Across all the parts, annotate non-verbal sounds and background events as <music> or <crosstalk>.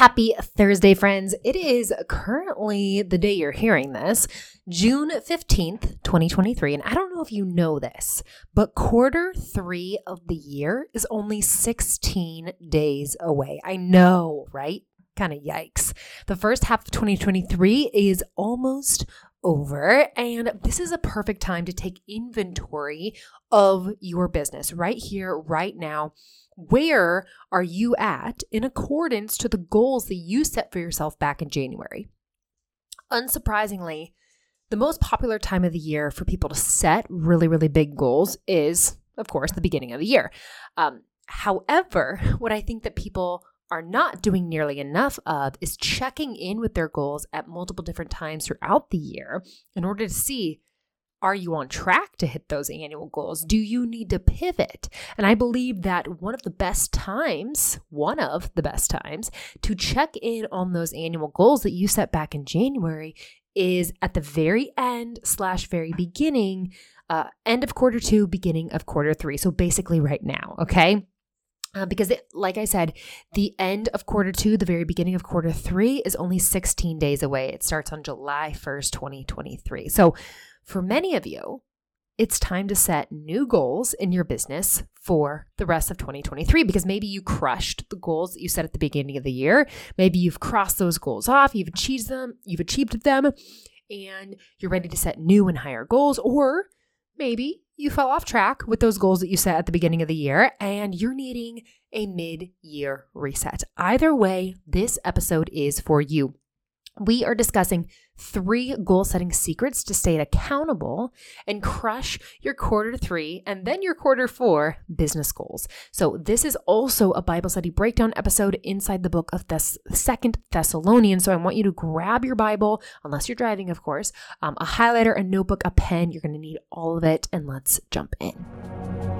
Happy Thursday, friends. It is currently the day you're hearing this, June 15th, 2023. And I don't know if you know this, but quarter three of the year is only 16 days away. I know, right? Kind of yikes. The first half of 2023 is almost over. And this is a perfect time to take inventory of your business right here, right now. Where are you at in accordance to the goals that you set for yourself back in January? Unsurprisingly, the most popular time of the year for people to set really, really big goals is, of course, the beginning of the year. Um, however, <laughs> what I think that people are not doing nearly enough of is checking in with their goals at multiple different times throughout the year in order to see are you on track to hit those annual goals? Do you need to pivot? And I believe that one of the best times, one of the best times to check in on those annual goals that you set back in January is at the very end slash very beginning, uh, end of quarter two, beginning of quarter three. So basically right now, okay? Uh, because, it, like I said, the end of quarter two, the very beginning of quarter three is only 16 days away. It starts on July 1st, 2023. So, for many of you, it's time to set new goals in your business for the rest of 2023 because maybe you crushed the goals that you set at the beginning of the year. Maybe you've crossed those goals off, you've achieved them, you've achieved them, and you're ready to set new and higher goals or maybe you fell off track with those goals that you set at the beginning of the year and you're needing a mid year reset. Either way, this episode is for you. We are discussing three goal setting secrets to stay accountable and crush your quarter three and then your quarter four business goals. So, this is also a Bible study breakdown episode inside the book of Thess- Second Thessalonians. So, I want you to grab your Bible, unless you're driving, of course, um, a highlighter, a notebook, a pen. You're going to need all of it, and let's jump in.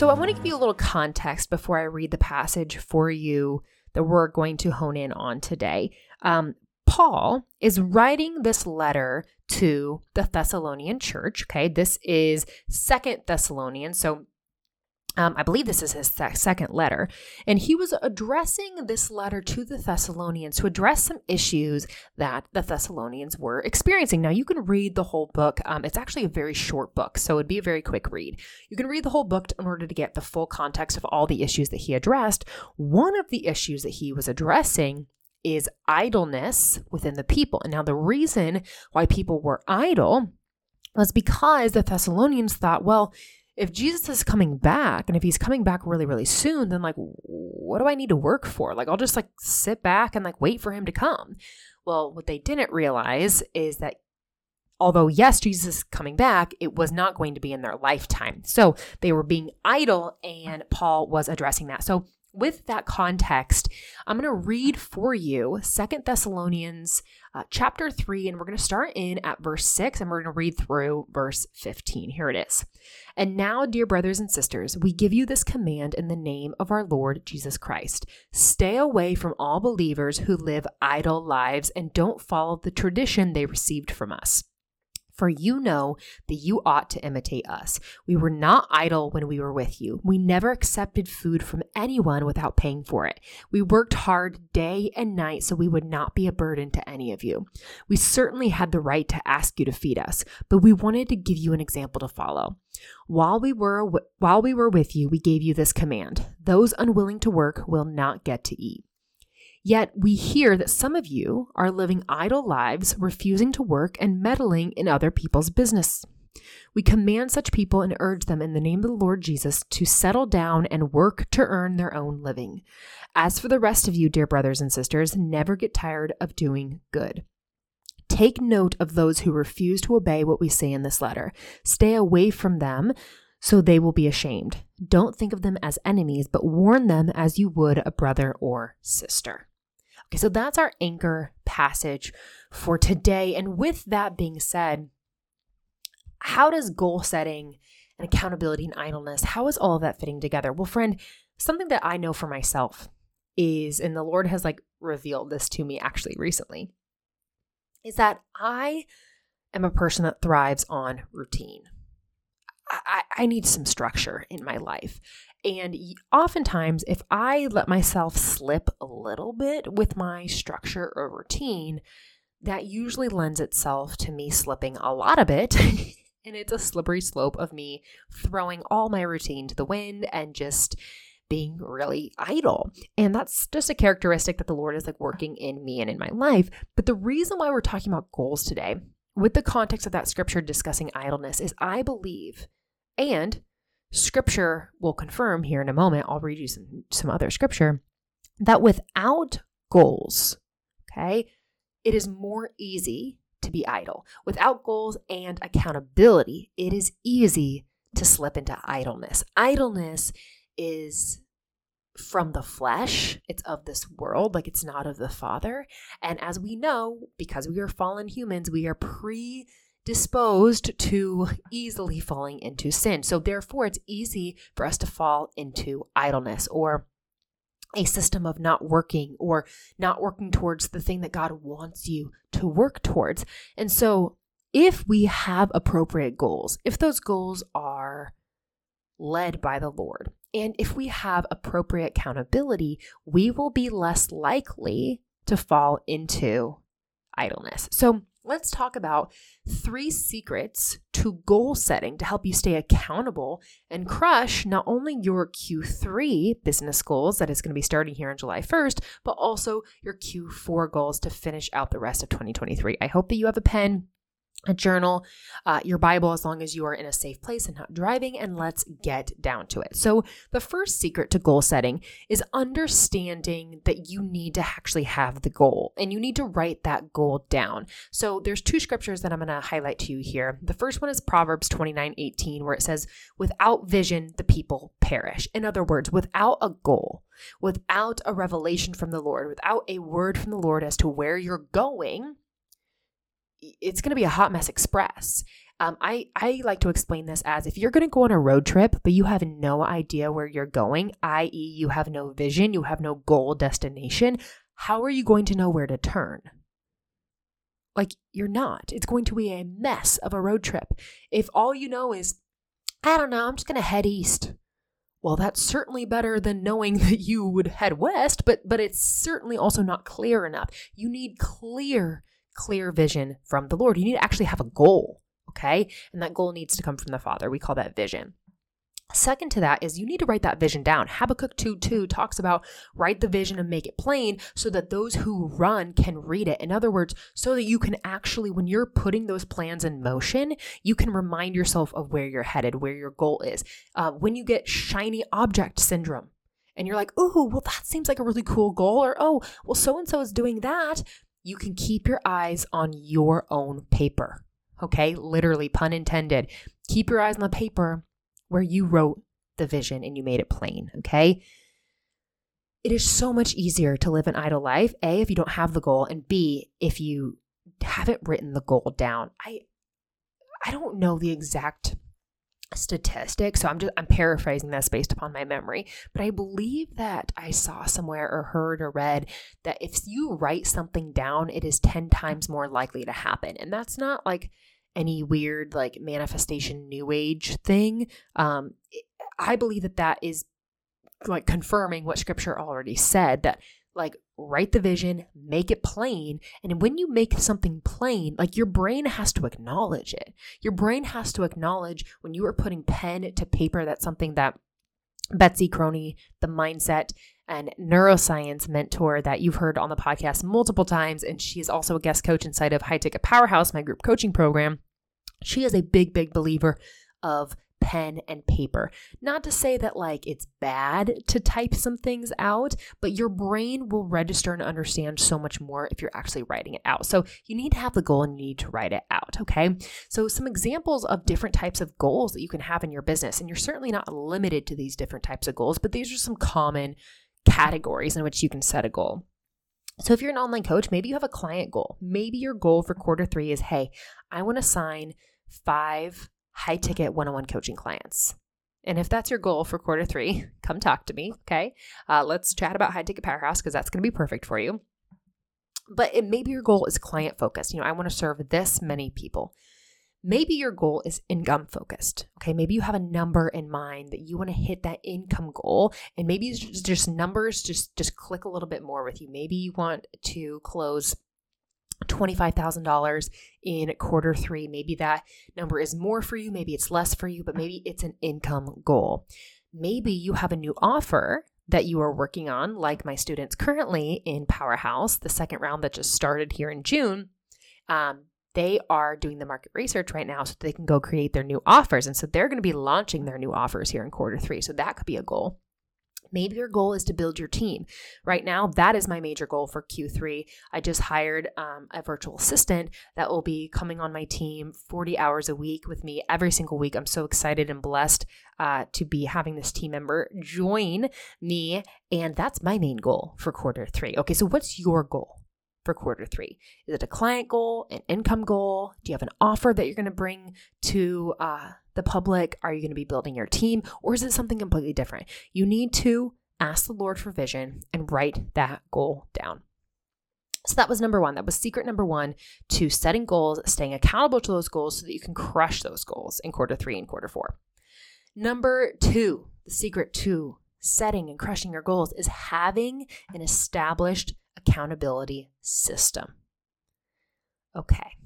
So, I want to give you a little context before I read the passage for you that we're going to hone in on today. Um, Paul is writing this letter to the Thessalonian church. Okay, this is Second Thessalonians. So Um, I believe this is his second letter. And he was addressing this letter to the Thessalonians to address some issues that the Thessalonians were experiencing. Now, you can read the whole book. Um, it's actually a very short book, so it'd be a very quick read. You can read the whole book in order to get the full context of all the issues that he addressed. One of the issues that he was addressing is idleness within the people. And now, the reason why people were idle was because the Thessalonians thought, well, if Jesus is coming back and if he's coming back really, really soon, then like, what do I need to work for? Like, I'll just like sit back and like wait for him to come. Well, what they didn't realize is that although, yes, Jesus is coming back, it was not going to be in their lifetime. So they were being idle, and Paul was addressing that. So with that context, I'm going to read for you Second Thessalonians uh, chapter 3, and we're going to start in at verse 6, and we're going to read through verse 15. Here it is. And now, dear brothers and sisters, we give you this command in the name of our Lord Jesus Christ. Stay away from all believers who live idle lives and don't follow the tradition they received from us. For you know that you ought to imitate us. We were not idle when we were with you. We never accepted food from anyone without paying for it. We worked hard day and night so we would not be a burden to any of you. We certainly had the right to ask you to feed us, but we wanted to give you an example to follow. While we were while we were with you, we gave you this command: those unwilling to work will not get to eat. Yet we hear that some of you are living idle lives, refusing to work and meddling in other people's business. We command such people and urge them in the name of the Lord Jesus to settle down and work to earn their own living. As for the rest of you, dear brothers and sisters, never get tired of doing good. Take note of those who refuse to obey what we say in this letter. Stay away from them so they will be ashamed. Don't think of them as enemies, but warn them as you would a brother or sister. Okay, so that's our anchor passage for today. And with that being said, how does goal setting and accountability and idleness, how is all of that fitting together? Well, friend, something that I know for myself is, and the Lord has like revealed this to me actually recently, is that I am a person that thrives on routine. I, I need some structure in my life. And oftentimes, if I let myself slip a little bit with my structure or routine, that usually lends itself to me slipping a lot of it. <laughs> and it's a slippery slope of me throwing all my routine to the wind and just being really idle. And that's just a characteristic that the Lord is like working in me and in my life. But the reason why we're talking about goals today, with the context of that scripture discussing idleness, is I believe, and scripture will confirm here in a moment, I'll read you some, some other scripture, that without goals, okay, it is more easy to be idle. Without goals and accountability, it is easy to slip into idleness. Idleness is from the flesh, it's of this world, like it's not of the Father. And as we know, because we are fallen humans, we are pre disposed to easily falling into sin. So, therefore, it's easy for us to fall into idleness or a system of not working or not working towards the thing that God wants you to work towards. And so, if we have appropriate goals, if those goals are led by the Lord, and if we have appropriate accountability, we will be less likely to fall into idleness. So, let's talk about three secrets to goal setting to help you stay accountable and crush not only your Q3 business goals that is going to be starting here on July 1st, but also your Q4 goals to finish out the rest of 2023. I hope that you have a pen a journal, uh, your Bible, as long as you are in a safe place and not driving. And let's get down to it. So, the first secret to goal setting is understanding that you need to actually have the goal and you need to write that goal down. So, there's two scriptures that I'm going to highlight to you here. The first one is Proverbs 29 18, where it says, Without vision, the people perish. In other words, without a goal, without a revelation from the Lord, without a word from the Lord as to where you're going, it's going to be a hot mess express. Um, I, I like to explain this as if you're going to go on a road trip, but you have no idea where you're going, i.e., you have no vision, you have no goal destination, how are you going to know where to turn? Like, you're not. It's going to be a mess of a road trip. If all you know is, I don't know, I'm just going to head east. well, that's certainly better than knowing <laughs> that you would head west, but but it's certainly also not clear enough. You need clear, clear vision from the Lord. You need to actually have a goal, okay? And that goal needs to come from the Father. We call that vision. Second to that is you need to write that vision down. Habakkuk 2 2 talks about write the vision and make it plain so that those who run can read it. In other words, so that you can actually, when you're putting those plans in motion, you can remind yourself of where you're headed, where your goal is. Uh, when you get shiny object syndrome, and you're like, ooh, well, that seems like a really cool goal, or oh, well, so and so is doing that, you can keep your eyes on your own paper. Okay, literally, pun intended. Keep your eyes on the paper where you wrote the vision and you made it plain, okay? It is so much easier to live an idle life, A, if you don't have the goal, and B, if you haven't written the goal down. I I don't know the exact statistic, so I'm just I'm paraphrasing this based upon my memory, but I believe that I saw somewhere or heard or read that if you write something down, it is 10 times more likely to happen. And that's not like any weird like manifestation new age thing. Um, I believe that that is like confirming what scripture already said that like write the vision, make it plain. And when you make something plain, like your brain has to acknowledge it. Your brain has to acknowledge when you are putting pen to paper, that's something that Betsy Crony, the mindset and neuroscience mentor that you've heard on the podcast multiple times. And she is also a guest coach inside of High Ticket Powerhouse, my group coaching program. She is a big, big believer of pen and paper. Not to say that like it's bad to type some things out, but your brain will register and understand so much more if you're actually writing it out. So you need to have the goal and you need to write it out, okay? So some examples of different types of goals that you can have in your business and you're certainly not limited to these different types of goals, but these are some common categories in which you can set a goal. So, if you're an online coach, maybe you have a client goal. Maybe your goal for quarter three is hey, I want to sign five high ticket one on one coaching clients. And if that's your goal for quarter three, <laughs> come talk to me. Okay. Uh, let's chat about high ticket powerhouse because that's going to be perfect for you. But it, maybe your goal is client focused. You know, I want to serve this many people. Maybe your goal is income focused. Okay. Maybe you have a number in mind that you want to hit that income goal. And maybe just numbers just, just click a little bit more with you. Maybe you want to close $25,000 in quarter three. Maybe that number is more for you, maybe it's less for you, but maybe it's an income goal. Maybe you have a new offer that you are working on, like my students currently in Powerhouse, the second round that just started here in June. Um, they are doing the market research right now so they can go create their new offers. And so they're going to be launching their new offers here in quarter three. So that could be a goal. Maybe your goal is to build your team. Right now, that is my major goal for Q3. I just hired um, a virtual assistant that will be coming on my team 40 hours a week with me every single week. I'm so excited and blessed uh, to be having this team member join me. And that's my main goal for quarter three. Okay, so what's your goal? For quarter three? Is it a client goal, an income goal? Do you have an offer that you're going to bring to uh, the public? Are you going to be building your team? Or is it something completely different? You need to ask the Lord for vision and write that goal down. So that was number one. That was secret number one to setting goals, staying accountable to those goals so that you can crush those goals in quarter three and quarter four. Number two, the secret to setting and crushing your goals is having an established accountability system. Okay,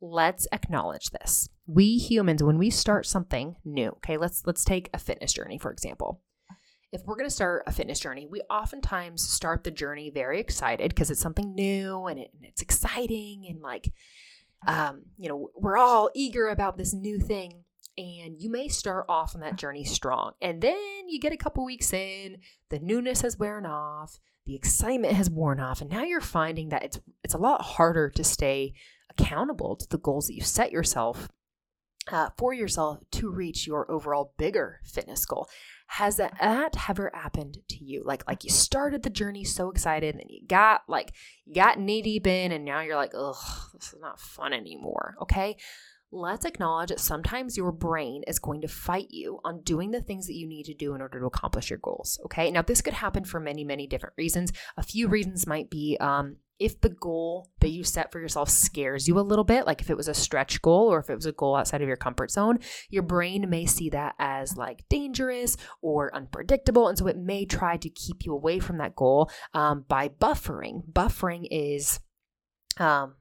let's acknowledge this. We humans, when we start something new, okay, let's let's take a fitness journey for example. If we're going to start a fitness journey, we oftentimes start the journey very excited because it's something new and, it, and it's exciting and like, um, you know, we're all eager about this new thing and you may start off on that journey strong. And then you get a couple weeks in, the newness has worn off, the excitement has worn off, and now you're finding that it's it's a lot harder to stay accountable to the goals that you set yourself uh, for yourself to reach your overall bigger fitness goal. Has that, ever happened to you? Like like you started the journey so excited, and you got like you got knee deep in, and now you're like, ugh, this is not fun anymore. Okay let's acknowledge that sometimes your brain is going to fight you on doing the things that you need to do in order to accomplish your goals. Okay. Now, this could happen for many, many different reasons. A few reasons might be um, if the goal that you set for yourself scares you a little bit, like if it was a stretch goal or if it was a goal outside of your comfort zone, your brain may see that as like dangerous or unpredictable. And so it may try to keep you away from that goal um, by buffering. Buffering is um,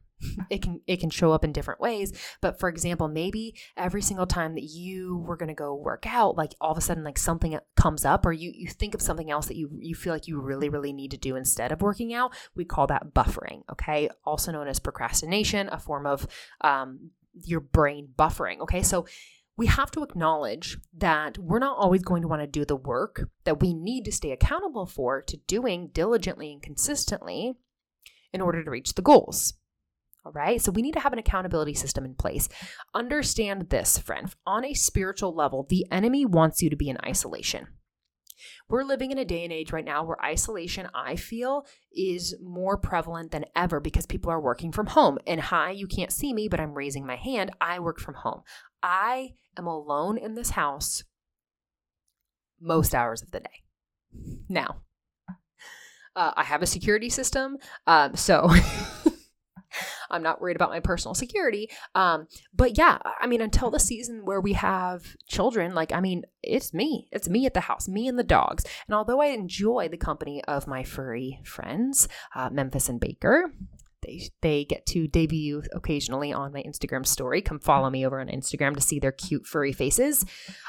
it can it can show up in different ways. But for example maybe every single time that you were going to go work out like all of a sudden like something comes up or you you think of something else that you you feel like you really really need to do instead of working out we call that buffering okay? Also known as procrastination a form of um, your brain buffering okay? So we have to acknowledge that we're not always going to want to do the work that we need to stay accountable for to doing diligently and consistently in order to reach the goals. All right. So we need to have an accountability system in place. Understand this, friend. On a spiritual level, the enemy wants you to be in isolation. We're living in a day and age right now where isolation, I feel, is more prevalent than ever because people are working from home. And hi, you can't see me, but I'm raising my hand. I work from home. I am alone in this house most hours of the day. Now, uh, I have a security system. Um, so <laughs> <laughs> I'm not worried about my personal security. Um, but yeah, I mean, until the season where we have children, like, I mean, it's me. It's me at the house, me and the dogs. And although I enjoy the company of my furry friends, uh, Memphis and Baker, they, they get to debut occasionally on my Instagram story. Come follow me over on Instagram to see their cute furry faces.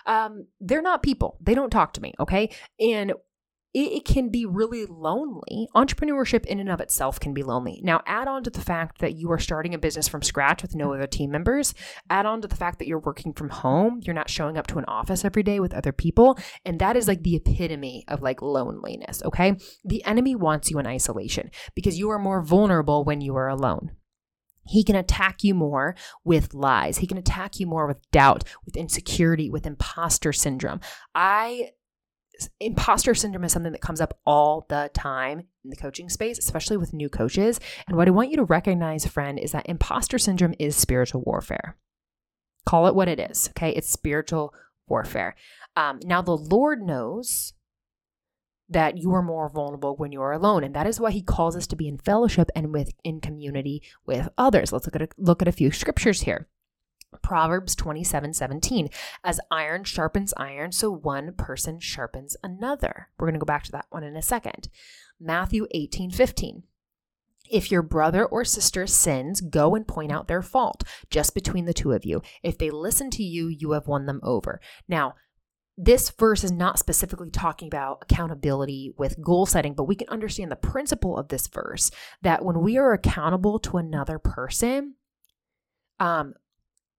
Um, they're not people. They don't talk to me, okay? And it, can be really lonely. Entrepreneurship in and of itself can be lonely. Now, add on to the fact that you are starting a business from scratch with no other team members, add on to the fact that you're working from home, you're not showing up to an office every day with other people. And that is like the epitome of like loneliness, okay? The enemy wants you in isolation because you are more vulnerable when you are alone. He can attack you more with lies. He can attack you more with doubt, with insecurity, with imposter syndrome. I imposter syndrome is something that comes up all the time in the coaching space, especially with new coaches. And what I want you to recognize, friend, is that imposter syndrome is spiritual warfare. Call it what it is, okay? It's spiritual warfare. Um, now, the Lord knows that you are more vulnerable when you are alone, and that is why He calls us to be in fellowship and with in community with others. Let's look at a, look at a few scriptures here. Proverbs 27 17. As iron sharpens iron, so one person sharpens another. We're going to go back to that one in a second. Matthew 18 15. If your brother or sister sins, go and point out their fault just between the two of you. If they listen to you, you have won them over. Now, this verse is not specifically talking about accountability with goal setting, but we can understand the principle of this verse that when we are accountable to another person, um,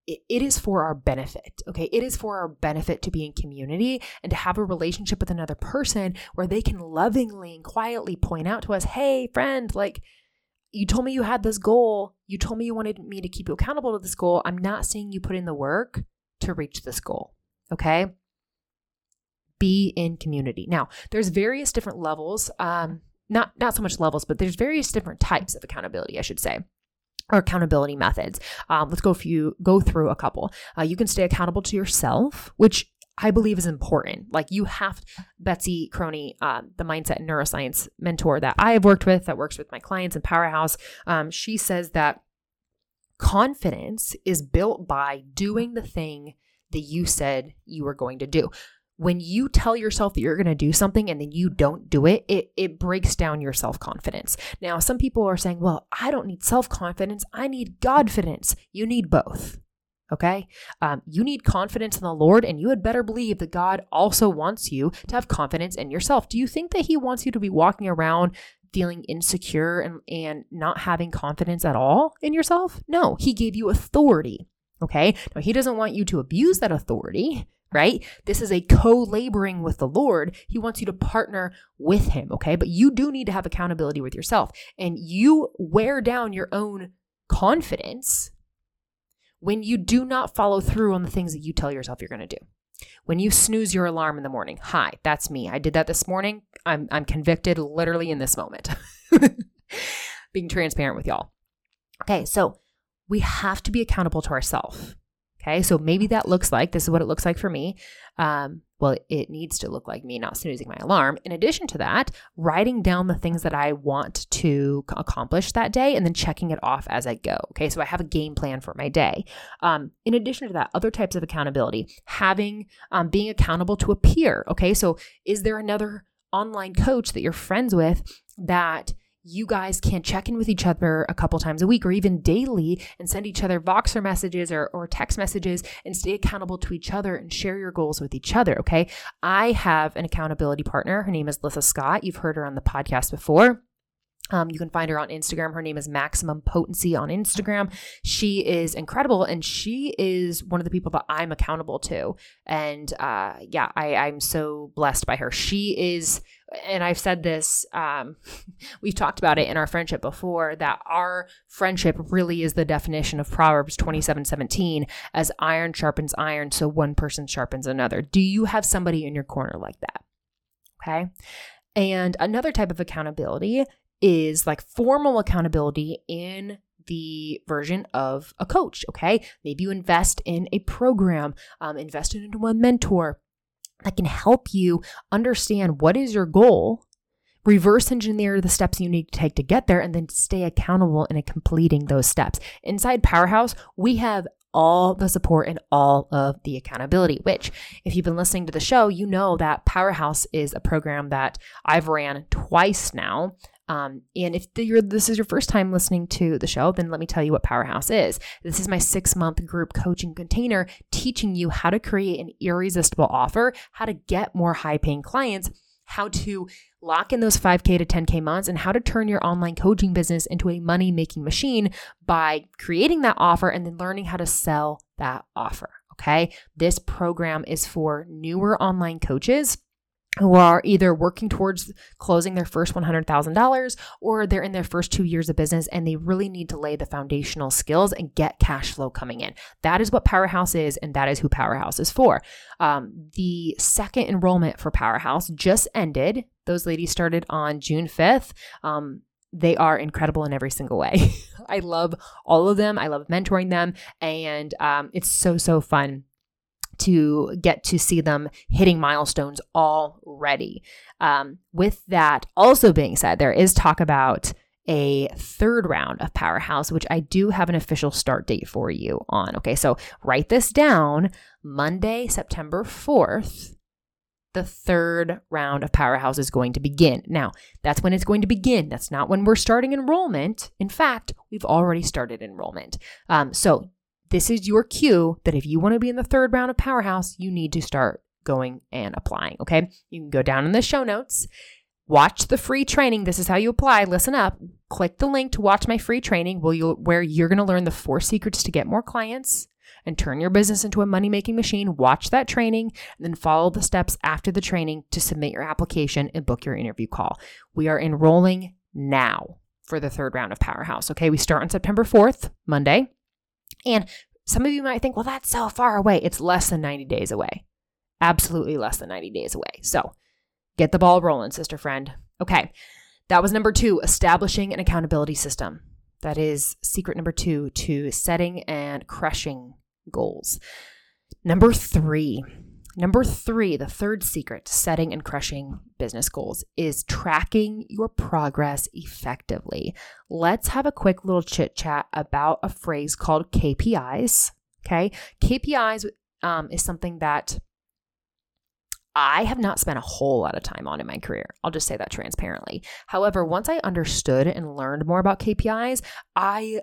it is for our benefit. Okay. It is for our benefit to be in community and to have a relationship with another person where they can lovingly and quietly point out to us, hey, friend, like, you told me you had this goal. You told me you wanted me to keep you accountable to this goal. I'm not seeing you put in the work to reach this goal. Okay. Be in community. Now, there's various different levels. Um, not not so much levels, but there's various different types of accountability, I should say or accountability methods. Um, let's go few go through a couple. Uh, you can stay accountable to yourself, which I believe is important. Like you have Betsy Crony, uh, the mindset and neuroscience mentor that I have worked with, that works with my clients in Powerhouse. Um, she says that confidence is built by doing the thing that you said you were going to do when you tell yourself that you're going to do something and then you don't do it, it, it breaks down your self confidence. Now, some people are saying, well, I don't need self confidence. I need Godfidence. You need both. Okay. Um, you need confidence in the Lord, and you had better believe that God also wants you to have confidence in yourself. Do you think that He wants you to be walking around feeling insecure and, and not having confidence at all in yourself? No, He gave you authority. Okay. Now, He doesn't want you to abuse that authority right? This is a co laboring with the Lord. He wants you to partner with Him, okay? But you do need to have accountability with yourself. And you wear down your own confidence when you do not follow through on the things that you tell yourself you're going to do. When you snooze your alarm in the morning, hi, that's me. I did that this morning. I'm, I'm convicted literally in this moment. <laughs> Being transparent with y'all. Okay, so we have to be accountable to ourselves. Okay, so maybe that looks like this is what it looks like for me. Um, well, it needs to look like me not snoozing my alarm. In addition to that, writing down the things that I want to accomplish that day and then checking it off as I go. Okay, so I have a game plan for my day. Um, in addition to that, other types of accountability, having um, being accountable to a peer. Okay, so is there another online coach that you're friends with that you guys can check in with each other a couple times a week or even daily and send each other Voxer messages or, or text messages and stay accountable to each other and share your goals with each other. Okay. I have an accountability partner. Her name is Lissa Scott. You've heard her on the podcast before. Um, you can find her on Instagram. Her name is Maximum Potency on Instagram. She is incredible, and she is one of the people that I'm accountable to. And uh, yeah, I, I'm so blessed by her. She is and I've said this, um, <laughs> we've talked about it in our friendship before, that our friendship really is the definition of Proverbs 27 17 as iron sharpens iron, so one person sharpens another. Do you have somebody in your corner like that? Okay. And another type of accountability is like formal accountability in the version of a coach. Okay. Maybe you invest in a program, um, invest into a mentor that can help you understand what is your goal, reverse engineer the steps you need to take to get there, and then stay accountable in completing those steps. Inside Powerhouse, we have all the support and all of the accountability, which, if you've been listening to the show, you know that Powerhouse is a program that I've ran twice now. Um, and if this is your first time listening to the show, then let me tell you what Powerhouse is. This is my six month group coaching container teaching you how to create an irresistible offer, how to get more high paying clients, how to lock in those 5K to 10K months, and how to turn your online coaching business into a money making machine by creating that offer and then learning how to sell that offer. Okay. This program is for newer online coaches who are either working towards closing their first $100,000 or they're in their first two years of business and they really need to lay the foundational skills and get cash flow coming in. That is what Powerhouse is, and that is who Powerhouse is for. Um, the second enrollment for Powerhouse just ended. Those ladies started on June 5th. Um, they are incredible in every single way. <laughs> I love all of them. I love mentoring them, and um, it's so, so fun to get to see them hitting milestones already. Um, with that also being said, there is talk about a third round of Powerhouse, which I do have an official start date for you on. Okay, so write this down Monday, September 4th. The third round of Powerhouse is going to begin. Now, that's when it's going to begin. That's not when we're starting enrollment. In fact, we've already started enrollment. Um, so this is your cue that if you want to be in the third round of Powerhouse, you need to start going and applying. Okay. You can go down in the show notes, watch the free training. This is how you apply. Listen up. Click the link to watch my free training where, you, where you're going to learn the four secrets to get more clients and turn your business into a money making machine. Watch that training and then follow the steps after the training to submit your application and book your interview call. We are enrolling now for the third round of Powerhouse. Okay. We start on September 4th, Monday. And some of you might think, well, that's so far away. It's less than 90 days away. Absolutely less than 90 days away. So get the ball rolling, sister friend. Okay. That was number two, establishing an accountability system. That is secret number two to setting and crushing goals. Number three, Number three, the third secret to setting and crushing business goals is tracking your progress effectively. Let's have a quick little chit chat about a phrase called KPIs. Okay. KPIs um, is something that I have not spent a whole lot of time on in my career. I'll just say that transparently. However, once I understood and learned more about KPIs, I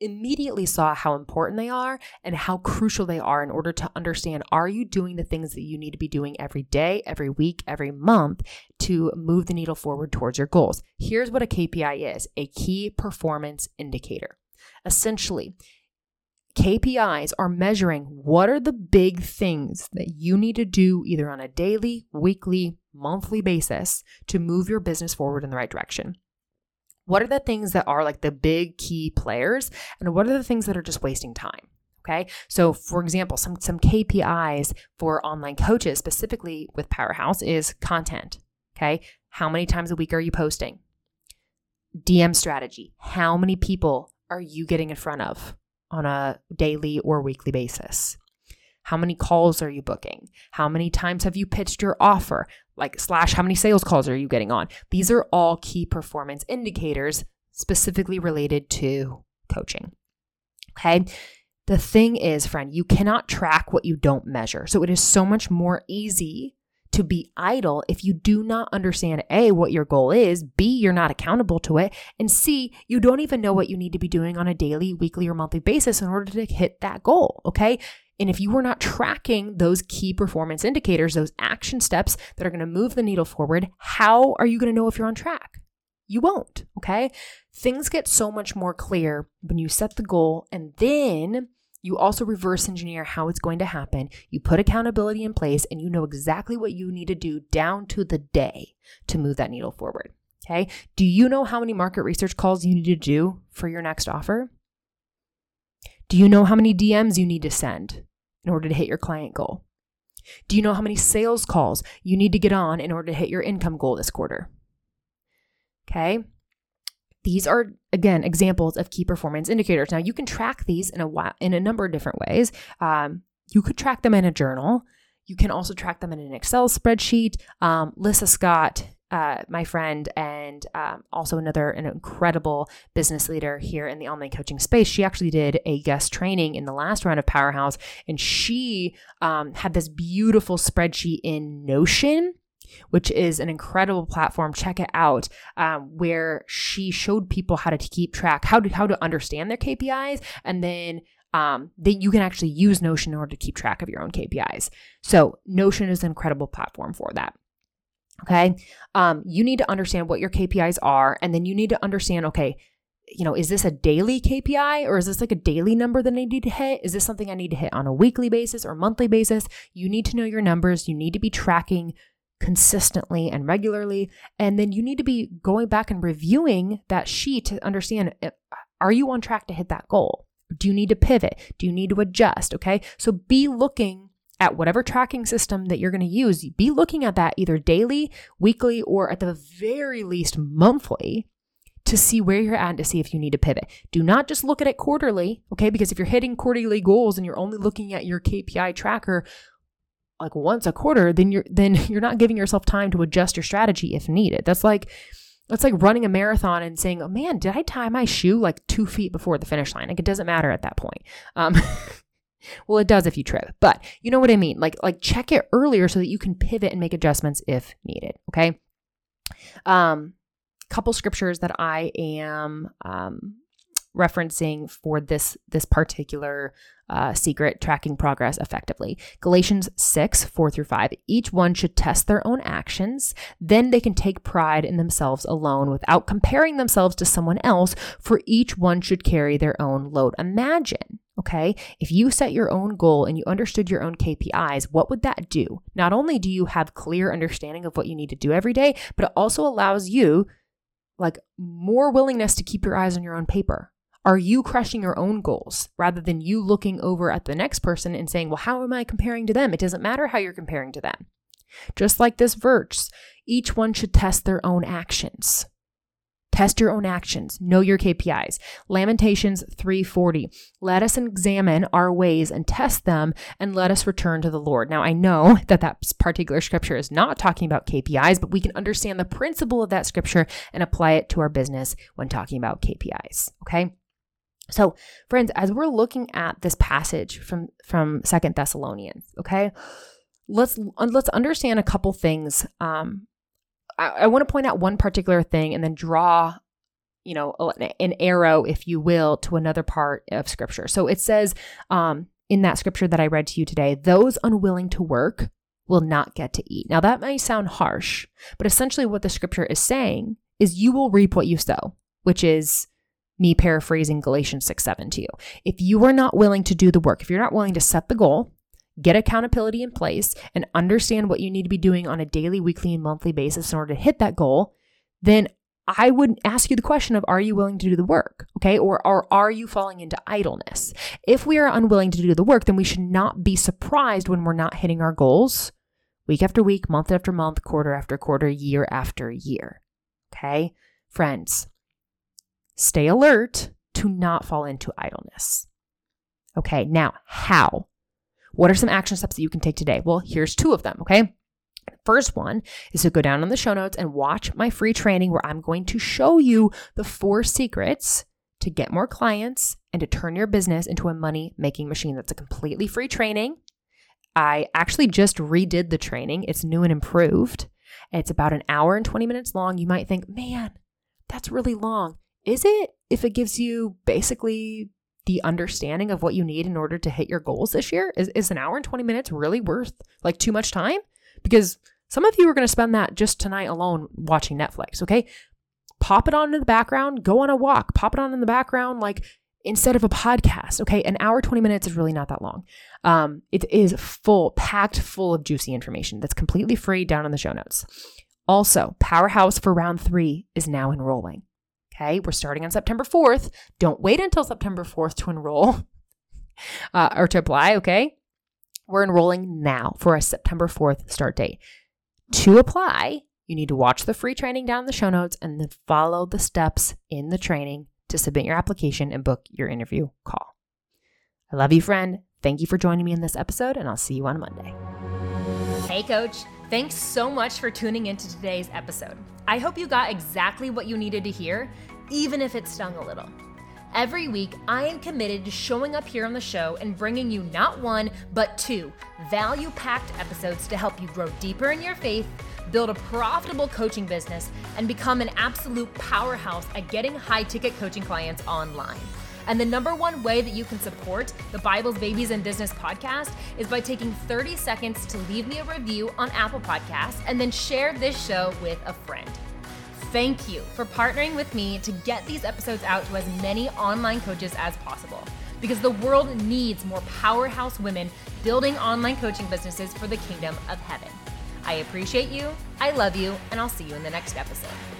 immediately saw how important they are and how crucial they are in order to understand are you doing the things that you need to be doing every day, every week, every month to move the needle forward towards your goals. Here's what a KPI is a key performance indicator. Essentially, KPIs are measuring what are the big things that you need to do either on a daily, weekly, monthly basis to move your business forward in the right direction. What are the things that are like the big key players and what are the things that are just wasting time? Okay. So for example, some some KPIs for online coaches, specifically with Powerhouse, is content. Okay. How many times a week are you posting? DM strategy. How many people are you getting in front of? on a daily or weekly basis? How many calls are you booking? How many times have you pitched your offer? Like, slash, how many sales calls are you getting on? These are all key performance indicators specifically related to coaching. Okay. The thing is, friend, you cannot track what you don't measure. So it is so much more easy to be idle if you do not understand A, what your goal is, B, you're not accountable to it, and C, you don't even know what you need to be doing on a daily, weekly, or monthly basis in order to hit that goal. Okay. And if you are not tracking those key performance indicators, those action steps that are going to move the needle forward, how are you going to know if you're on track? You won't. Okay. Things get so much more clear when you set the goal and then you also reverse engineer how it's going to happen. You put accountability in place and you know exactly what you need to do down to the day to move that needle forward. Okay. Do you know how many market research calls you need to do for your next offer? Do you know how many DMs you need to send in order to hit your client goal? Do you know how many sales calls you need to get on in order to hit your income goal this quarter? Okay. These are again examples of key performance indicators. Now you can track these in a while in a number of different ways. Um, you could track them in a journal. You can also track them in an Excel spreadsheet. Um, Lissa Scott, uh, my friend, and um, also another an incredible business leader here in the online coaching space. She actually did a guest training in the last round of Powerhouse, and she um, had this beautiful spreadsheet in Notion which is an incredible platform. Check it out, um, where she showed people how to keep track, how to how to understand their KPIs, and then um, that you can actually use Notion in order to keep track of your own KPIs. So Notion is an incredible platform for that. Okay, um, you need to understand what your KPIs are, and then you need to understand, okay. You know, is this a daily KPI or is this like a daily number that I need to hit? Is this something I need to hit on a weekly basis or monthly basis? You need to know your numbers. You need to be tracking consistently and regularly. And then you need to be going back and reviewing that sheet to understand uh, are you on track to hit that goal? Do you need to pivot? Do you need to adjust? Okay. So be looking at whatever tracking system that you're going to use. Be looking at that either daily, weekly, or at the very least monthly to see where you're at and to see if you need to pivot. Do not just look at it quarterly, okay? Because if you're hitting quarterly goals and you're only looking at your KPI tracker, like once a quarter, then you're then <laughs> you're not giving yourself time to adjust your strategy if needed. That's like that's like running a marathon and saying, "Oh man, did I tie my shoe like two feet before the finish line?" Like it doesn't matter at that point. Um, <laughs> well, it does if you trip, but you know what I mean. Like like check it earlier so that you can pivot and make adjustments if needed. Okay. Um, couple scriptures that I am um referencing for this this particular uh, secret tracking progress effectively. Galatians 6, 4 through 5. Each one should test their own actions. Then they can take pride in themselves alone without comparing themselves to someone else, for each one should carry their own load. Imagine, okay, if you set your own goal and you understood your own KPIs, what would that do? Not only do you have clear understanding of what you need to do every day, but it also allows you like more willingness to keep your eyes on your own paper are you crushing your own goals rather than you looking over at the next person and saying, well, how am I comparing to them? It doesn't matter how you're comparing to them. Just like this verse, each one should test their own actions. Test your own actions. Know your KPIs. Lamentations 3:40. Let us examine our ways and test them and let us return to the Lord. Now I know <laughs> that that particular scripture is not talking about KPIs, but we can understand the principle of that scripture and apply it to our business when talking about KPIs, okay? So, friends, as we're looking at this passage from from Second Thessalonians, okay, let's let's understand a couple things. Um, I, I want to point out one particular thing and then draw, you know, an arrow, if you will, to another part of Scripture. So it says um, in that Scripture that I read to you today, those unwilling to work will not get to eat. Now that may sound harsh, but essentially what the Scripture is saying is you will reap what you sow, which is me paraphrasing Galatians 6 7 to you. If you are not willing to do the work, if you're not willing to set the goal, get accountability in place, and understand what you need to be doing on a daily, weekly, and monthly basis in order to hit that goal, then I would ask you the question of are you willing to do the work? Okay. Or, or are you falling into idleness? If we are unwilling to do the work, then we should not be surprised when we're not hitting our goals week after week, month after month, quarter after quarter, year after year. Okay. Friends, stay alert to not fall into idleness. Okay, now how? What are some action steps that you can take today? Well, here's two of them, okay? First one is to go down on the show notes and watch my free training where I'm going to show you the four secrets to get more clients and to turn your business into a money making machine. That's a completely free training. I actually just redid the training, it's new and improved. It's about an hour and 20 minutes long. You might think, man, that's really long. Is it if it gives you basically the understanding of what you need in order to hit your goals this year? Is, is an hour and 20 minutes really worth like too much time? Because some of you are going to spend that just tonight alone watching Netflix, okay? Pop it on in the background, go on a walk, pop it on in the background, like instead of a podcast. Okay, an hour, 20 minutes is really not that long. Um, it is full, packed full of juicy information that's completely free down in the show notes. Also, Powerhouse for round three is now enrolling. Okay, we're starting on September 4th. Don't wait until September 4th to enroll <laughs> uh, or to apply, okay? We're enrolling now for a September 4th start date. To apply, you need to watch the free training down in the show notes and then follow the steps in the training to submit your application and book your interview call. I love you, friend. Thank you for joining me in this episode, and I'll see you on Monday. Hey, coach. Thanks so much for tuning into today's episode. I hope you got exactly what you needed to hear, even if it stung a little. Every week, I am committed to showing up here on the show and bringing you not one, but two value packed episodes to help you grow deeper in your faith build a profitable coaching business, and become an absolute powerhouse at getting high ticket coaching clients online. And the number one way that you can support the Bibles, Babies, and Business podcast is by taking 30 seconds to leave me a review on Apple Podcasts and then share this show with a friend. Thank you for partnering with me to get these episodes out to as many online coaches as possible because the world needs more powerhouse women building online coaching businesses for the kingdom of heaven. I appreciate you, I love you, and I'll see you in the next episode.